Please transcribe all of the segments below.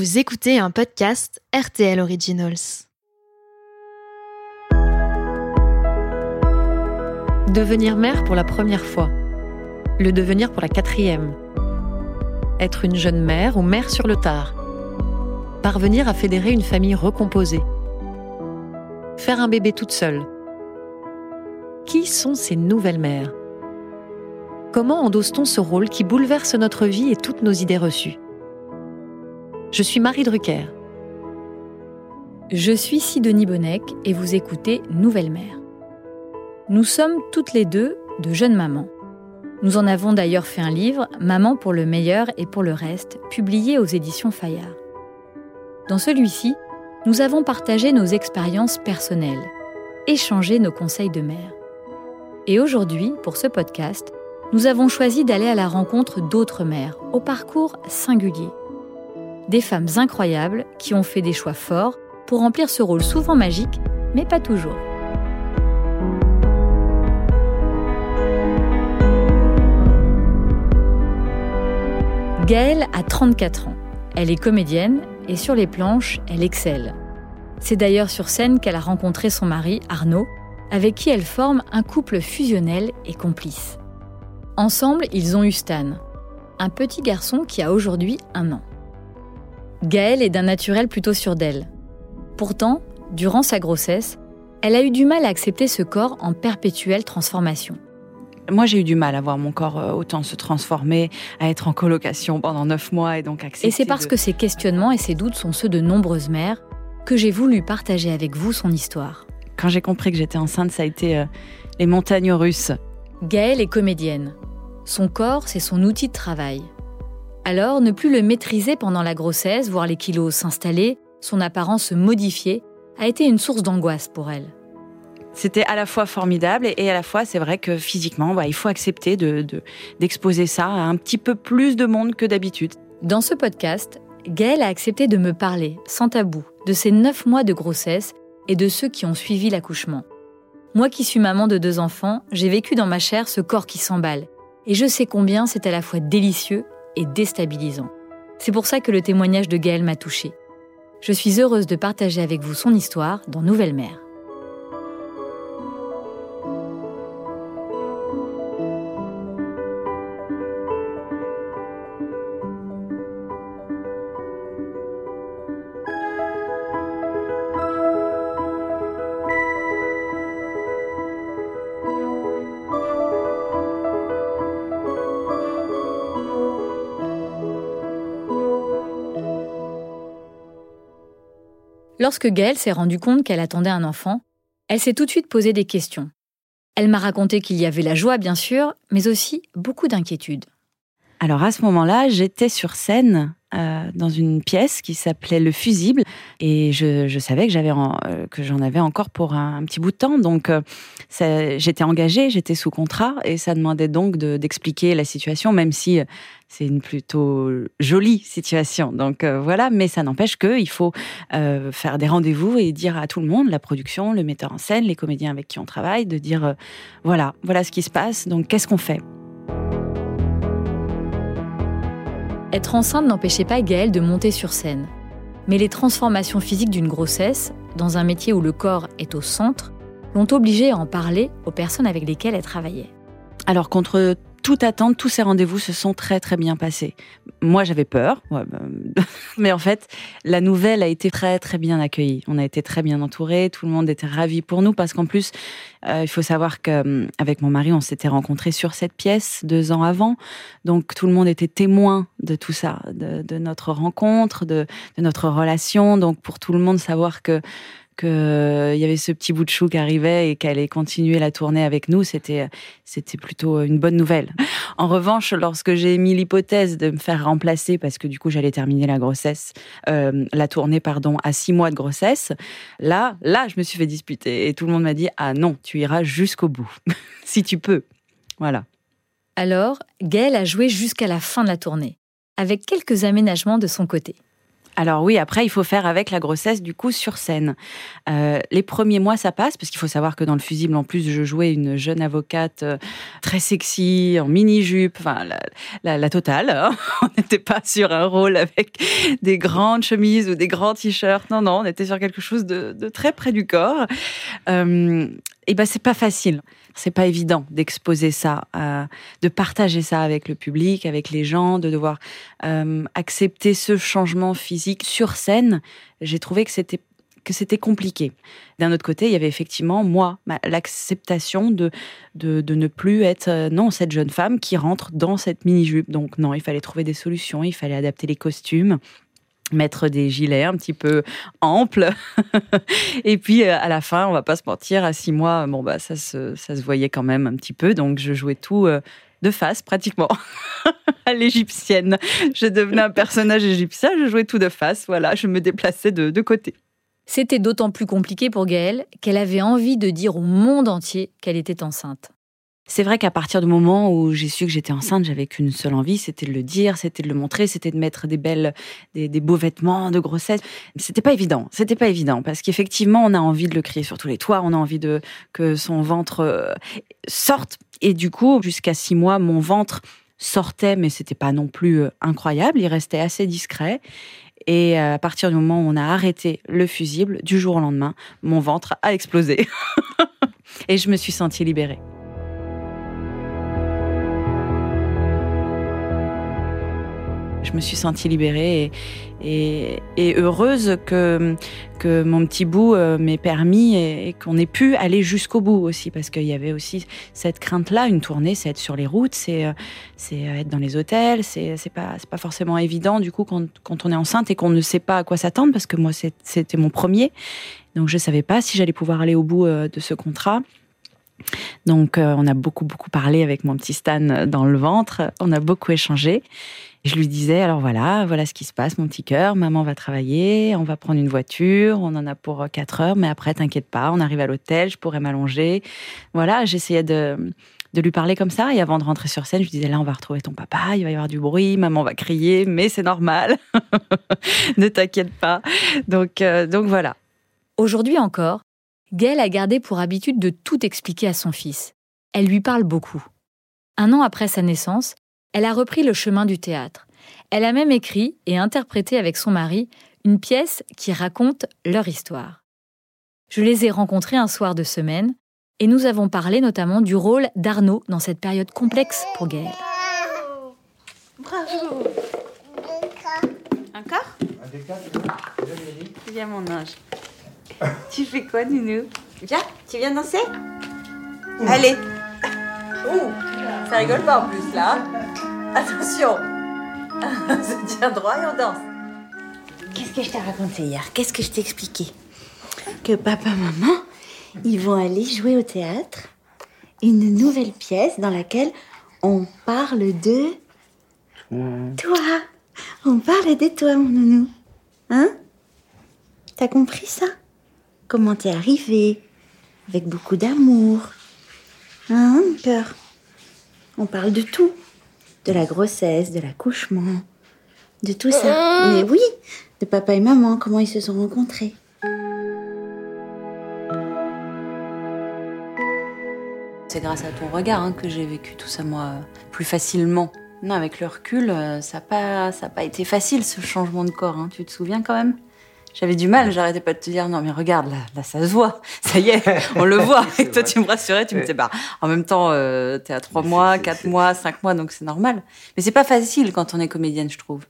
Vous écoutez un podcast RTL Originals. Devenir mère pour la première fois. Le devenir pour la quatrième. Être une jeune mère ou mère sur le tard. Parvenir à fédérer une famille recomposée. Faire un bébé toute seule. Qui sont ces nouvelles mères? Comment endosse-t-on ce rôle qui bouleverse notre vie et toutes nos idées reçues? Je suis Marie Drucker. Je suis Sidonie Bonnec et vous écoutez Nouvelle Mère. Nous sommes toutes les deux de jeunes mamans. Nous en avons d'ailleurs fait un livre, Maman pour le meilleur et pour le reste, publié aux éditions Fayard. Dans celui-ci, nous avons partagé nos expériences personnelles, échangé nos conseils de mère. Et aujourd'hui, pour ce podcast, nous avons choisi d'aller à la rencontre d'autres mères, au parcours singulier des femmes incroyables qui ont fait des choix forts pour remplir ce rôle souvent magique, mais pas toujours. Gaëlle a 34 ans. Elle est comédienne et sur les planches, elle excelle. C'est d'ailleurs sur scène qu'elle a rencontré son mari, Arnaud, avec qui elle forme un couple fusionnel et complice. Ensemble, ils ont eu Stan, un petit garçon qui a aujourd'hui un an. Gaëlle est d'un naturel plutôt sûr d'elle. Pourtant, durant sa grossesse, elle a eu du mal à accepter ce corps en perpétuelle transformation. Moi, j'ai eu du mal à voir mon corps euh, autant se transformer, à être en colocation pendant neuf mois et donc accepter. Et c'est parce que ces questionnements et ces doutes sont ceux de nombreuses mères que j'ai voulu partager avec vous son histoire. Quand j'ai compris que j'étais enceinte, ça a été euh, les montagnes russes. Gaëlle est comédienne. Son corps, c'est son outil de travail. Alors, ne plus le maîtriser pendant la grossesse, voir les kilos s'installer, son apparence se modifier, a été une source d'angoisse pour elle. C'était à la fois formidable et à la fois, c'est vrai que physiquement, bah, il faut accepter d'exposer ça à un petit peu plus de monde que d'habitude. Dans ce podcast, Gaëlle a accepté de me parler, sans tabou, de ses neuf mois de grossesse et de ceux qui ont suivi l'accouchement. Moi qui suis maman de deux enfants, j'ai vécu dans ma chair ce corps qui s'emballe. Et je sais combien c'est à la fois délicieux et déstabilisant. C'est pour ça que le témoignage de Gaël m'a touchée. Je suis heureuse de partager avec vous son histoire dans Nouvelle Mère. Lorsque Gaëlle s'est rendue compte qu'elle attendait un enfant, elle s'est tout de suite posé des questions. Elle m'a raconté qu'il y avait la joie, bien sûr, mais aussi beaucoup d'inquiétude. Alors à ce moment-là, j'étais sur scène euh, dans une pièce qui s'appelait Le Fusible et je, savais que j'avais euh, que j'en avais encore pour un, petit bout de temps. Donc euh, j'étais engagée, j'étais sous contrat et ça demandait donc d'expliquer la situation, même si c'est une plutôt jolie situation. Donc voilà, mais ça n'empêche qu'il faut faire des rendez-vous et dire à tout le monde, la production, le metteur en scène, les comédiens avec qui on travaille, de dire voilà, voilà ce qui se passe. Donc qu'est-ce qu'on fait? Être enceinte n'empêchait pas Gaëlle de monter sur scène. Mais les transformations physiques d'une grossesse, dans un métier où le corps est au centre, l'ont obligée à en parler aux personnes avec lesquelles elle travaillait. Alors contre toute attente, tous ces rendez-vous se sont très très bien passés. Moi, j'avais peur, bah, mais en fait, la nouvelle a été très très bien accueillie. On a été très bien entourés, tout le monde était ravi pour nous parce qu'en plus, euh, il faut savoir qu'avec mon mari, on s'était rencontrés sur cette pièce deux ans avant, donc tout le monde était témoin de tout ça, de, notre rencontre, de notre relation. Donc pour tout le monde, savoir que qu'il euh, y avait ce petit bout de chou qui arrivait et qu'elle allait continuer la tournée avec nous, c'était c'était plutôt une bonne nouvelle. En revanche, lorsque j'ai mis l'hypothèse de me faire remplacer parce que du coup j'allais terminer la grossesse, euh, la tournée pardon, à six mois de grossesse, là là je me suis fait disputer et tout le monde m'a dit ah non tu iras jusqu'au bout si tu peux, voilà. Alors Gaëlle a joué jusqu'à la fin de la tournée avec quelques aménagements de son côté. Alors oui, après, il faut faire avec la grossesse, du coup, sur scène. Euh, les premiers mois, ça passe, parce qu'il faut savoir que dans le fusible, en plus, je jouais une jeune avocate euh, très sexy, en mini-jupe, enfin, la, totale. Hein. On n'était pas sur un rôle avec des grandes chemises ou des grands t-shirts. Non, non, on était sur quelque chose de, très près du corps. Euh, et ben, c'est pas facile c'est pas évident d'exposer ça, euh, de partager ça avec le public, avec les gens, de devoir euh, accepter ce changement physique sur scène. J'ai trouvé que c'était que c'était compliqué. D'un autre côté, il y avait effectivement, moi, l'acceptation de, de, ne plus être, euh, non, cette jeune femme qui rentre dans cette mini-jupe. Donc, non, il fallait trouver des solutions, il fallait adapter les costumes mettre des gilets un petit peu amples. et puis euh, à la fin, on va pas se mentir, à six mois, bon bah ça se, ça se voyait quand même un petit peu. Donc je jouais tout euh, de face pratiquement à l'égyptienne. Je devenais un personnage égyptien, je jouais tout de face. Voilà, je me déplaçais de, de côté. C'était d'autant plus compliqué pour Gaëlle qu'elle avait envie de dire au monde entier qu'elle était enceinte. C'est vrai qu'à partir du moment où j'ai su que j'étais enceinte, j'avais qu'une seule envie, c'était de le dire, c'était de le montrer, c'était de mettre des belles, des, beaux vêtements de grossesse. C'était pas évident, c'était pas évident parce qu'effectivement, on a envie de le crier sur tous les toits, on a envie que son ventre euh, sorte. Et du coup, jusqu'à six mois, mon ventre sortait, mais c'était pas non plus euh, incroyable. Il restait assez discret. Et euh, à partir du moment où on a arrêté le fusible, du jour au lendemain, mon ventre a explosé. et je me suis sentie libérée. Je me suis sentie libérée et, heureuse que, que mon petit bout euh, m'ait permis et, qu'on ait pu aller jusqu'au bout aussi, parce qu'il y avait aussi cette crainte-là. Une tournée, c'est être sur les routes, c'est euh, être dans les hôtels, c'est pas, pas forcément évident du coup quand, quand on est enceinte et qu'on ne sait pas à quoi s'attendre, parce que moi c'était mon premier, donc je savais pas si j'allais pouvoir aller au bout euh, de ce contrat. Donc on a beaucoup beaucoup parlé avec mon petit Stan dans le ventre, on a beaucoup échangé. Je lui disais, alors voilà, voilà ce qui se passe, mon petit cœur, maman va travailler, on va prendre une voiture, on en a pour 4 heures, mais après, t'inquiète pas, on arrive à l'hôtel, je pourrais m'allonger. Voilà, j'essayais de, de lui parler comme ça. Et avant de rentrer sur scène, je disais, là, on va retrouver ton papa, il va y avoir du bruit, maman va crier, mais c'est normal. ne t'inquiète pas. Donc, euh, donc voilà. Aujourd'hui encore, Gaëlle a gardé pour habitude de tout expliquer à son fils. Elle lui parle beaucoup. Un an après sa naissance, elle a repris le chemin du théâtre. Elle a même écrit et interprété avec son mari une pièce qui raconte leur histoire. Je les ai rencontrés un soir de semaine et nous avons parlé notamment du rôle d'Arnaud dans cette période complexe pour Gaëlle. Bravo Encore Viens mon ange. tu fais quoi, Nounou Viens, tu viens danser? Allez. Ça rigole pas en plus là. Attention. On se tient droit et on danse. Qu'est-ce que je t'ai raconté hier? Qu'est-ce que je t'ai expliqué? Que papa, maman, ils vont aller jouer au théâtre une nouvelle pièce dans laquelle on parle de toi. On parle de toi, mon nounou. Hein? T'as compris ça? Comment t'es arrivé Avec beaucoup d'amour. Hein, mon cœur? On parle de tout de la grossesse, de l'accouchement, de tout ça. Mais oui, de papa et maman, comment ils se sont rencontrés. C'est grâce à ton regard hein, que j'ai vécu tout ça, moi, plus facilement. Non, avec le recul, euh, ça n'a pas, pas été facile, ce changement de corps. Hein. Tu te souviens quand même? J'avais du mal, j'arrêtais pas de te dire non mais regarde là, là ça se voit, ça y est, on le voit. Et toi tu me rassurais, tu me disais bah en même temps euh, t'es à trois mois, quatre mois, cinq mois donc c'est normal. Mais c'est pas facile quand on est comédienne je trouve.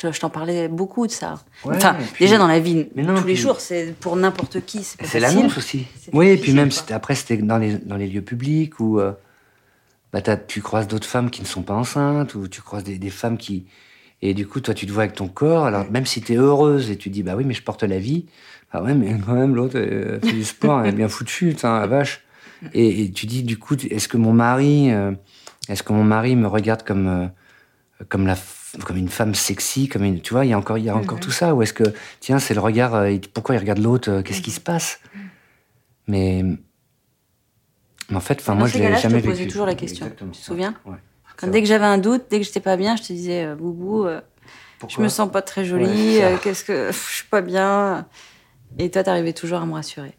Je t'en parlais beaucoup de ça. enfin, déjà dans la vie, tous les jours, c'est pour n'importe qui. C'est l'annonce aussi. Oui, et puis même après c'était dans les dans les lieux publics où euh, bah, tu croises d'autres femmes qui ne sont pas enceintes ou tu croises des, des femmes qui et du coup, toi, tu te vois avec ton corps. Alors, même si tu es heureuse et tu dis, bah oui, mais je porte la vie. Ah ouais, mais quand même, l'autre fait du sport, elle est bien foutue, la vache. Et, tu dis, du coup, est-ce que mon mari, euh, est-ce que mon mari me regarde comme, euh, comme la, comme une femme sexy, comme une, tu vois, il y a encore, il y a encore tout ça. Ou est-ce que, tiens, c'est le regard, euh, pourquoi il regarde l'autre, qu'est-ce qui se passe? Mais, en fait, enfin, moi, je l'ai jamais. Je te posais toujours la question. Tu te souviens? Quand dès que j'avais un doute, dès que j'étais pas bien, je te disais, euh, Boubou, euh, je me sens pas très jolie, euh, qu'est-ce que. je suis pas bien. Et toi, t'arrivais toujours à me rassurer.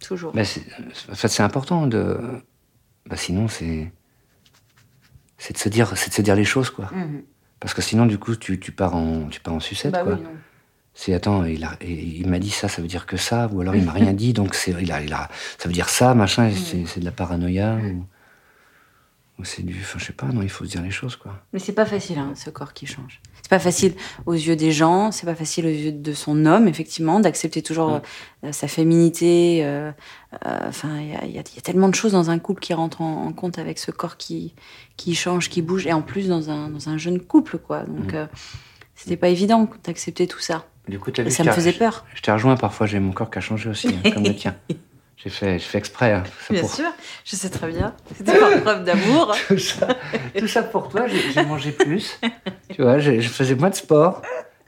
Toujours. en fait, c'est important de. Bah, sinon, c'est. C'est de, se dire, c'est de se dire les choses, quoi. Mhm. Parce que sinon, du coup, tu, tu, pars, en, tu pars en sucette, bah quoi. c'est attends, il, a, il m'a dit ça, ça veut dire que ça, ou alors il m'a rien dit, donc c'est, il a, il a, ça veut dire ça, machin, mhm. c'est, de la paranoïa. Ou c'est du. Enfin, je sais pas, non, il faut se dire les choses, quoi. Mais c'est pas facile, hein, ce corps qui change. C'est pas facile aux yeux des gens, c'est pas facile aux yeux de son homme, effectivement, d'accepter toujours euh, sa féminité. Euh, euh, enfin, il y, a tellement de choses dans un couple qui rentrent en, compte avec ce corps qui, qui change, qui bouge, et en plus dans un, dans un jeune couple, quoi. Donc, mm. c'était pas évident d'accepter tout ça. Du coup, et ça me faisait peur. Je, t'ai rejoint parfois, j'ai mon corps qui a changé aussi, hein, comme le tien. J'ai fait, fait exprès. Hein, bien sûr, je sais très bien. C'était par preuve d'amour. tout, ça, tout ça pour toi, j'ai mangé plus. tu vois, je, faisais moins de sport.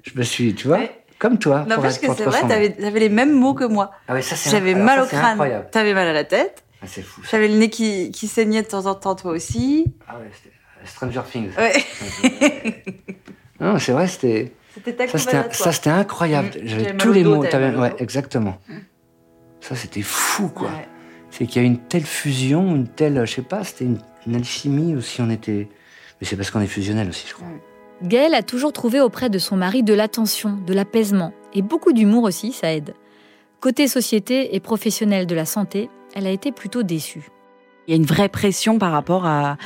Je me suis, tu vois, comme toi. Non, parce que c'est vrai, t'avais avais les mêmes mots que moi. Ah ça c'est J'avais mal au crâne. T'avais mal à la tête. Ah, c'est fou. J'avais le nez qui, qui, saignait de temps en temps, toi aussi. Ah ouais, c'était Stranger Things. Ouais. non, c'est vrai, c'était. C'était Ça, c'était incroyable. Mmh. J'avais tous les mots. Ouais, exactement. Ça, c'était fou, quoi. C'est qu'il y a une telle fusion, une telle, je sais pas, c'était une, alchimie aussi. On était, mais c'est parce qu'on est fusionnel aussi, je crois. Gaëlle a toujours trouvé auprès de son mari de l'attention, de l'apaisement et beaucoup d'humour aussi, ça aide. Côté société et professionnel de la santé, elle a été plutôt déçue. Il y a une vraie pression par rapport à,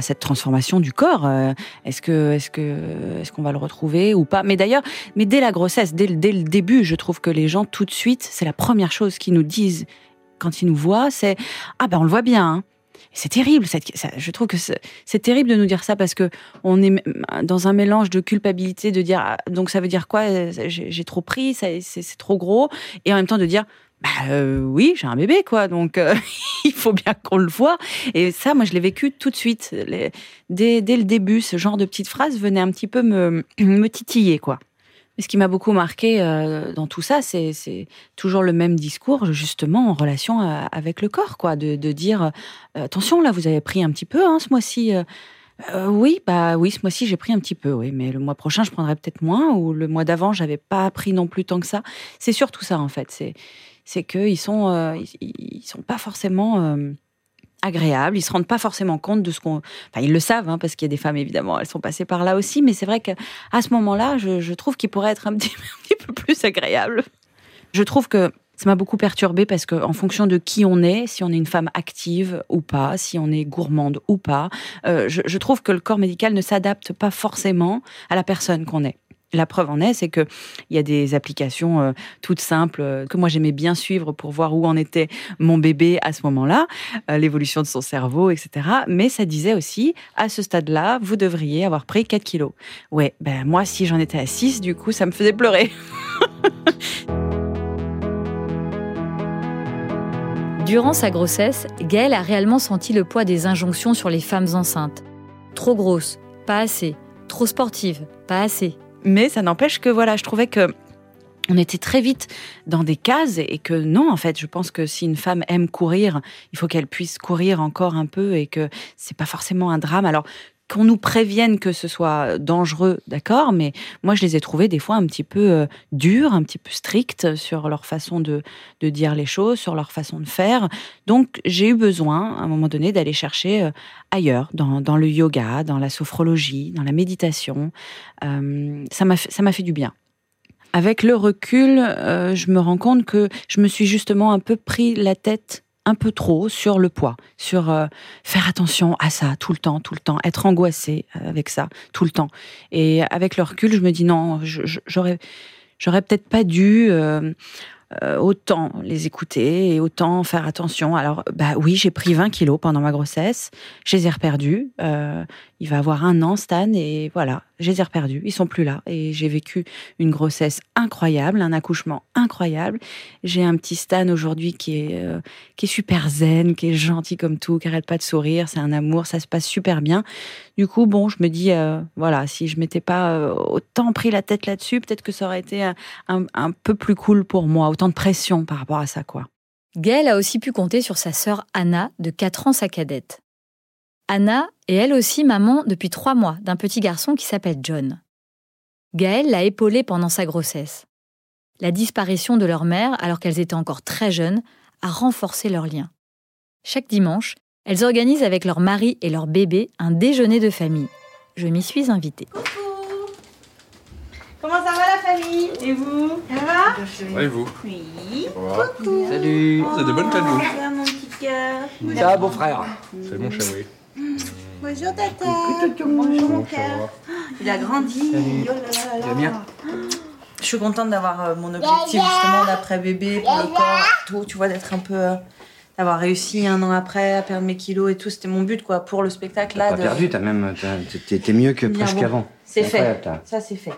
cette transformation du corps. Euh, est-ce que, est-ce que, est-ce qu'on va le retrouver ou pas? Mais d'ailleurs, mais dès la grossesse, dès, dès, le début, je trouve que les gens tout de suite, c'est la première chose qu'ils nous disent quand ils nous voient, c'est ah ben on le voit bien. Hein. C'est terrible. je trouve que c'est terrible de nous dire ça parce que on est dans un mélange de culpabilité, de dire ah, donc ça veut dire quoi? J'ai trop pris, c'est trop gros, et en même temps de dire bah euh, oui, j'ai un bébé, quoi. Donc, euh, il faut bien qu'on le voit. Et ça, moi, je l'ai vécu tout de suite. dès, le début, ce genre de petite phrase venait un petit peu me, titiller, quoi. ce qui m'a beaucoup marqué euh, dans tout ça, c'est toujours le même discours, justement, en relation avec le corps, quoi. De, dire, attention, là, vous avez pris un petit peu, hein, ce mois-ci. oui, bah oui, ce mois-ci j'ai pris un petit peu, oui, mais le mois prochain je prendrai peut-être moins, ou le mois d'avant j'avais pas pris non plus tant que ça. C'est surtout ça en fait. C'est c'est qu'ils sont, euh, ils, sont pas forcément euh, agréables, ils se rendent pas forcément compte de ce qu'on. Enfin, ils le savent, hein, parce qu'il y a des femmes évidemment, elles sont passées par là aussi, mais c'est vrai qu'à ce moment-là, je, trouve qu'ils pourraient être un petit, peu plus agréables. Je trouve que ça m'a beaucoup perturbée parce qu'en fonction de qui on est, si on est une femme active ou pas, si on est gourmande ou pas, euh, je, trouve que le corps médical ne s'adapte pas forcément à la personne qu'on est. La preuve en est, c'est qu'il y a des applications euh, toutes simples euh, que moi j'aimais bien suivre pour voir où en était mon bébé à ce moment-là, euh, l'évolution de son cerveau, etc. Mais ça disait aussi, à ce stade-là, vous devriez avoir pris 4 kilos. Ouais, ben moi si j'en étais à 6, du coup ça me faisait pleurer. Durant sa grossesse, Gaëlle a réellement senti le poids des injonctions sur les femmes enceintes. Trop grosse, pas assez. Trop sportive, pas assez. Mais ça n'empêche que voilà, je trouvais que on était très vite dans des cases et que non, en fait, je pense que si une femme aime courir, il faut qu'elle puisse courir encore un peu et que c'est pas forcément un drame. Alors qu'on nous prévienne que ce soit dangereux, d'accord, mais moi je les ai trouvés des fois un petit peu euh, durs, un petit peu stricts sur leur façon de, de, dire les choses, sur leur façon de faire. Donc j'ai eu besoin, à un moment donné, d'aller chercher euh, ailleurs, dans, dans, le yoga, dans la sophrologie, dans la méditation. Euh, ça m'a fait du bien. Avec le recul, je me rends compte que je me suis justement un peu pris la tête un peu trop sur le poids, sur euh, faire attention à ça tout le temps, tout le temps, être angoissé avec ça tout le temps. Et avec le recul, je me dis non, j'aurais, j'aurais peut-être pas dû. Euh, euh, autant les écouter et autant faire attention. Alors, bah oui, j'ai pris 20 kilos pendant ma grossesse. Je les ai reperdus. Euh, il va avoir un an, Stan, et voilà, je les ai reperdus. Ils sont plus là. Et j'ai vécu une grossesse incroyable, un accouchement incroyable. J'ai un petit Stan aujourd'hui qui est euh, qui est super zen, qui est gentil comme tout, qui arrête pas de sourire. C'est un amour, ça se passe super bien. Du coup, bon, je me dis, voilà, si je m'étais pas autant pris la tête là-dessus, peut-être que ça aurait été un, un peu plus cool pour moi autant de pression par rapport à ça, quoi. Gaëlle a aussi pu compter sur sa sœur Anna, de 4 ans, sa cadette. Anna est elle aussi maman depuis 3 mois d'un petit garçon qui s'appelle John. Gaëlle l'a épaulée pendant sa grossesse. La disparition de leur mère, alors qu'elles étaient encore très jeunes, a renforcé leur lien. Chaque dimanche, elles organisent avec leur mari et leur bébé un déjeuner de famille. Je m'y suis invitée. Coucou Comment ça va la famille? Et vous? Ça va? Et vous? Oui. Coucou. Salut. C'est des bonnes cadeaux. Ça, mon petit cœur. Ça va, beau-frère? C'est mon chat, oui. Bonjour tata. Bonjour mon cœur. Il a grandi. Oh Tu vas bien? Je suis contente d'avoir euh, mon objectif justement d'après bébé pour le corps, tout, tu vois, d'être un peu. euh, d'avoir réussi un an après à perdre mes kilos et tout. C'était mon but quoi pour le spectacle là. Pas de- perdu, t'as même. T'es mieux que presque bon. avant. C'est fait. Ça c'est fait.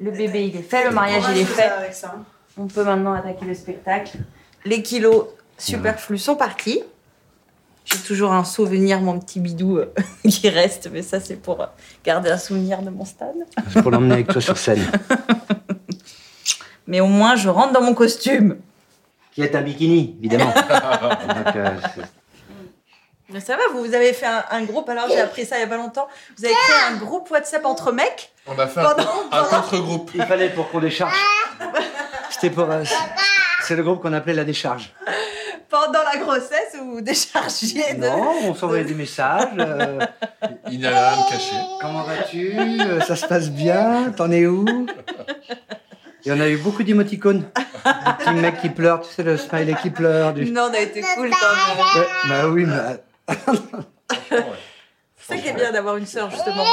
Le bébé il est fait, le mariage il est fait. On peut maintenant attaquer le spectacle. Les kilos superflus sont partis. J'ai toujours un souvenir, mon petit bidou, euh, qui reste, mais ça c'est pour garder un souvenir de mon stade. C'est pour l'emmener avec toi sur scène. Mais au moins je rentre dans mon costume. Qui est un bikini, évidemment. Donc, euh, Mais ça va, vous, vous avez fait un, un groupe, alors j'ai appris ça il y a pas longtemps. Vous avez créé un groupe WhatsApp entre mecs. On a fait un, Pendant- un contre-groupe. Il fallait pour qu'on décharge. C'était pour. euh, c'est le groupe qu'on appelait la décharge. Pendant la grossesse, où vous déchargiez de... Non, on s'envoyait des messages. euh, Il n'y a rien de caché. Comment vas-tu Euh, Ça se passe bien T'en es où? Et on a eu beaucoup d'émoticônes. Des petits mecs qui pleurent, tu sais, le smiley qui pleure. Du... Non, on a été cool quand même. Ouais, bah oui, mais. C'est qui est bien d'avoir une sœur, justement.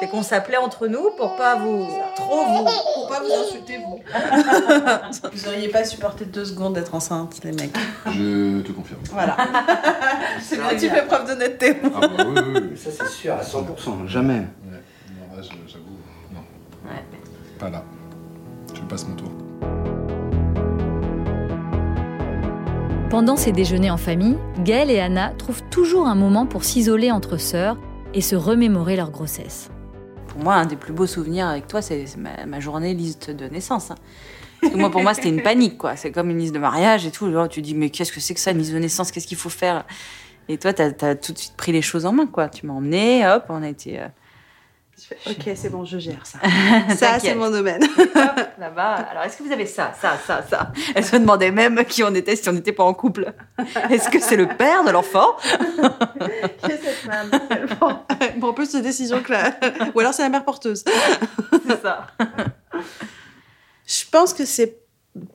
C'est qu'on s'appelait entre nous pour pas vous... trop vous... Pour pas vous insulter, vous. vous auriez pas supporté deux secondes d'être enceinte, les mecs. Je te confirme. Voilà. C'est bien, tu fais preuve d'honnêteté. Ah bah oui, oui, oui. Ça, c'est sûr, à 100%, jamais. Ouais. Non, là, je- j'avoue, non. Ouais. Pas là. Je passe mon tour. Pendant ces déjeuners en famille, Gaëlle et Anna trouvent toujours un moment pour s'isoler entre sœurs et se remémorer leur grossesse. Pour moi, un des plus beaux souvenirs avec toi, c'est c'est ma, ma journée liste de naissance. hein. Parce que moi, pour moi, c'était une panique, quoi. C'est comme une liste de mariage et tout. Genre, tu dis, mais qu'est-ce que c'est que ça, une liste de naissance? Qu'est-ce qu'il faut faire? Et toi, t'as as tout de suite pris les choses en main, quoi. Tu m'as emmené, hop, on a été Ok, c'est bon, je gère ça. ça, c'est mon domaine. hop, là-bas. Alors, est-ce que vous avez ça, ça, ça, ça? Elle se demandait même qui on était si on n'était pas en couple. Est-ce que c'est le père de l'enfant? Qui est cette femme Bon, Pour plus de décisions que la... Ou alors c'est la mère porteuse. C'est ça. Je pense que c'est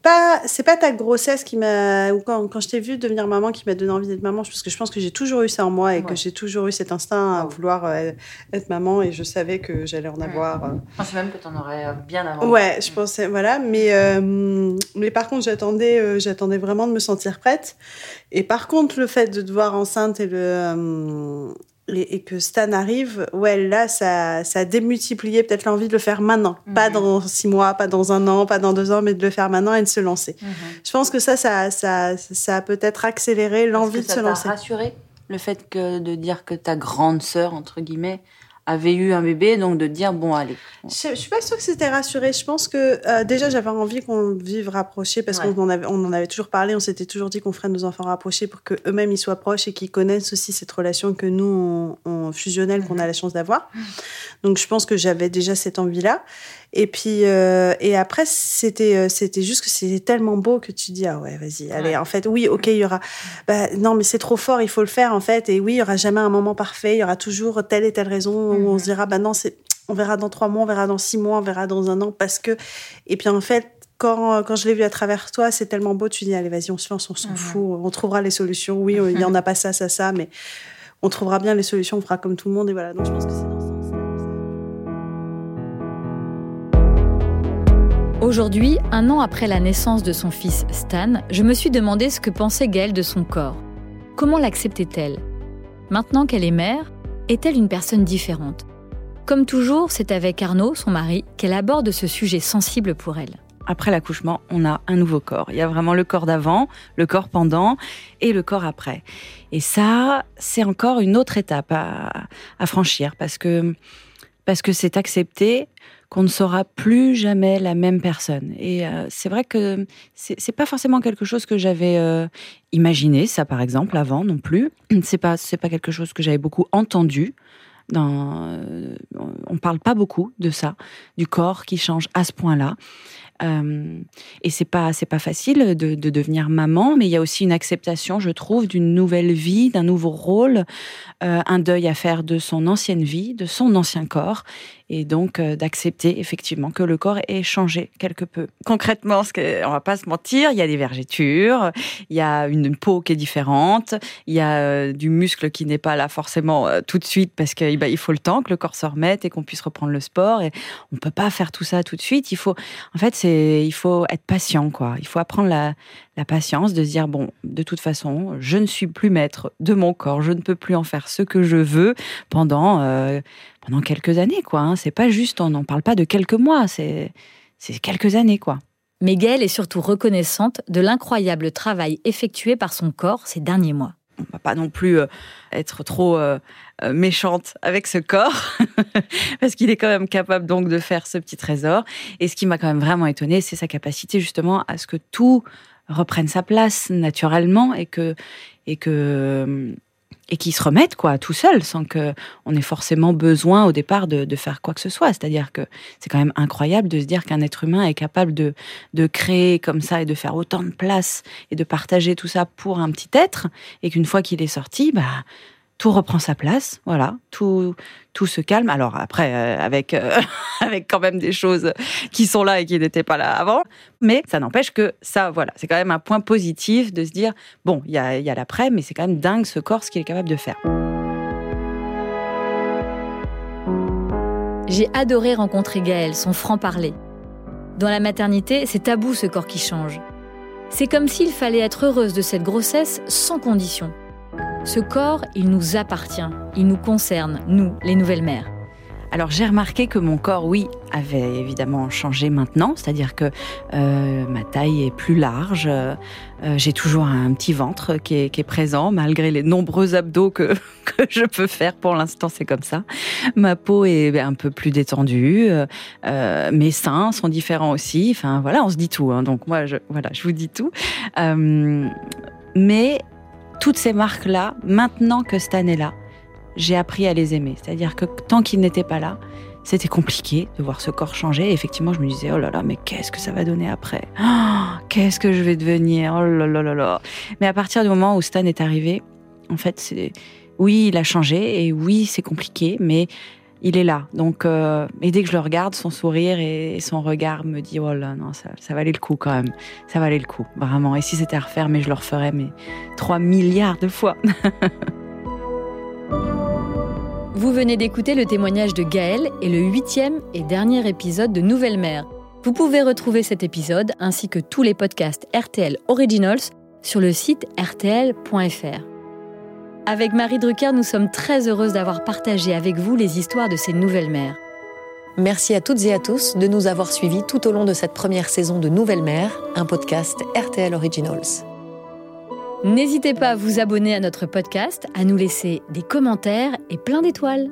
pas c'est pas ta grossesse qui m'a ou quand, quand je t'ai vu devenir maman qui m'a donné envie d'être maman parce que je pense que j'ai toujours eu ça en moi et que j'ai toujours eu cet instinct à vouloir euh, être maman et je savais que j'allais en avoir euh, Je pense même que t'en aurais euh, bien avant. Ouais, je pensais, voilà. Mais, euh, mais par contre, j'attendais, j'attendais vraiment de me sentir prête. Et par contre, le fait de devoir enceinte et, le, et, et que Stan arrive, ouais, là, ça, ça a démultiplié peut-être l'envie de le faire maintenant. Pas Mhm. dans six mois, pas dans un an, pas dans deux ans, mais de le faire maintenant et de se lancer. Mhm. Je pense que ça, ça, ça, ça a peut-être accéléré l'envie de se ça lancer. t'a rassuré le fait que de dire que ta grande sœur entre guillemets avait eu un bébé, donc de dire bon allez. Je, je suis pas sûre que c'était rassuré. Je pense que euh, déjà j'avais envie qu'on vive rapprochés parce Ouais. qu'on en avait, on en avait toujours parlé. On s'était toujours dit qu'on ferait nos enfants rapprochés pour que eux-mêmes ils soient proches et qu'ils connaissent aussi cette relation que nous on, on fusionnelle qu'on a la chance d'avoir. Donc je pense que j'avais déjà cette envie-là. Et puis euh, et après c'était euh, c'était juste que c'était tellement beau que tu dis ah ouais vas-y allez Ouais. en fait oui ok il y aura bah non mais c'est trop fort il faut le faire en fait et oui il y aura jamais un moment parfait il y aura toujours telle et telle raison où on Mhm. se dira bah non c'est on verra dans trois mois, on verra dans six mois, on verra dans un an, parce que. Et puis en fait, quand, quand je l'ai vu à travers toi, c'est tellement beau, tu dis, allez, vas-y, on se lance, on s'en Mhm. fout, on trouvera les solutions. Oui, il y en a pas ça, ça, ça, mais on trouvera bien les solutions, on fera comme tout le monde, et voilà. Donc je pense que c'est Aujourd'hui, un an après la naissance de son fils Stan, je me suis demandé ce que pensait Gaëlle de son corps. Comment l'acceptait-elle? Maintenant qu'elle est mère, est-elle une personne différente? Comme toujours, c'est avec Arnaud, son mari, qu'elle aborde ce sujet sensible pour elle. Après l'accouchement, on a un nouveau corps. Il y a vraiment le corps d'avant, le corps pendant et le corps après. Et ça, c'est encore une autre étape à, à franchir parce que parce que c'est accepté qu'on ne sera plus jamais la même personne. Et euh, c'est vrai que c'est pas forcément quelque chose que j'avais euh, imaginé, ça par exemple avant non plus. C'est pas pas quelque chose que j'avais beaucoup entendu. Dans, on ne parle pas beaucoup de ça, du corps qui change à ce point-là. Euh, et c'est pas pas facile de, de, devenir maman, mais il y a aussi une acceptation, je trouve, d'une nouvelle vie, d'un nouveau rôle, euh, un deuil à faire de son ancienne vie, de son ancien corps, et donc euh, d'accepter effectivement que le corps ait changé quelque peu. Concrètement, ce que, on va pas se mentir, il y a des vergetures, il y a une peau qui est différente, il y a euh, du muscle qui n'est pas là forcément euh, tout de suite parce qu'il eh ben, faut le temps que le corps se remette et qu'on puisse reprendre le sport et on peut pas faire tout ça tout de suite. Il faut, en fait, il faut être patient. Il faut apprendre la patience de se dire bon, de toute façon, je ne suis plus maître de mon corps, je ne peux plus en faire ce que je veux pendant pendant quelques années, quoi. Hein. C'est pas juste, on n'en parle pas de quelques mois, c'est quelques années, quoi. Mais Gaëlle est surtout reconnaissante de l'incroyable travail effectué par son corps ces derniers mois. On va pas non plus euh, être trop euh, euh, méchante avec ce corps, parce qu'il est quand même capable donc de faire ce petit trésor. Et ce qui m'a quand même vraiment étonnée, c'est sa capacité justement à ce que tout reprenne sa place naturellement et que et que et qui se remettent quoi tout seul sans que on ait forcément besoin au départ de, de faire quoi que ce soit. C'est-à-dire que c'est quand même incroyable de se dire qu'un être humain est capable de de créer comme ça et de faire autant de place et de partager tout ça pour un petit être et qu'une fois qu'il est sorti bah tout reprend sa place, voilà, tout tout se calme. Alors après, euh, avec euh, avec quand même des choses qui sont là et qui n'étaient pas là avant, mais ça n'empêche que ça, voilà, c'est quand même un point positif de se dire bon, il y a, y a l'après, mais c'est quand même dingue ce corps ce qu'il est capable de faire. J'ai adoré rencontrer Gaël, son franc-parler. Dans la maternité, c'est tabou ce corps qui change. C'est comme s'il fallait être heureuse de cette grossesse sans condition. Ce corps, il nous appartient, il nous concerne, nous, les nouvelles mères. Alors j'ai remarqué que mon corps, oui, avait évidemment changé maintenant, c'est-à-dire que euh, ma taille est plus large, euh, j'ai toujours un petit ventre qui est, présent malgré les nombreux abdos que, je peux faire. Pour l'instant, c'est comme ça. Ma peau est un peu plus détendue, euh, mes seins sont différents aussi. Enfin voilà, on se dit tout. Hein. donc moi, je, voilà, je vous dis tout. mais toutes ces marques-là, maintenant que Stan est là, j'ai appris à les aimer. C'est-à-dire que tant qu'il n'était pas là, c'était compliqué de voir ce corps changer. Et effectivement, je me disais, oh là là, mais qu'est-ce que ça va donner après? Oh, Qu'est-ce que je vais devenir? Oh là là là là. Mais à partir du moment où Stan est arrivé, en fait, oui, il a changé et oui, c'est compliqué, mais il est là. Donc, euh, et dès que je le regarde, son sourire et son regard me dit oh là non, ça, ça valait le coup quand même. Ça valait le coup, vraiment. Et si c'était à refaire, mais je le referais, mais 3 milliards de fois. Vous venez d'écouter le témoignage de Gaël et le huitième et dernier épisode de Nouvelle Mère. Vous pouvez retrouver cet épisode ainsi que tous les podcasts RTL Originals sur le site rtl.fr. Avec Marie Drucker, nous sommes très heureuses d'avoir partagé avec vous les histoires de ces nouvelles mères. Merci à toutes et à tous de nous avoir suivis tout au long de cette première saison de Nouvelles Mères, un podcast RTL Originals. N'hésitez pas à vous abonner à notre podcast, à nous laisser des commentaires et plein d'étoiles.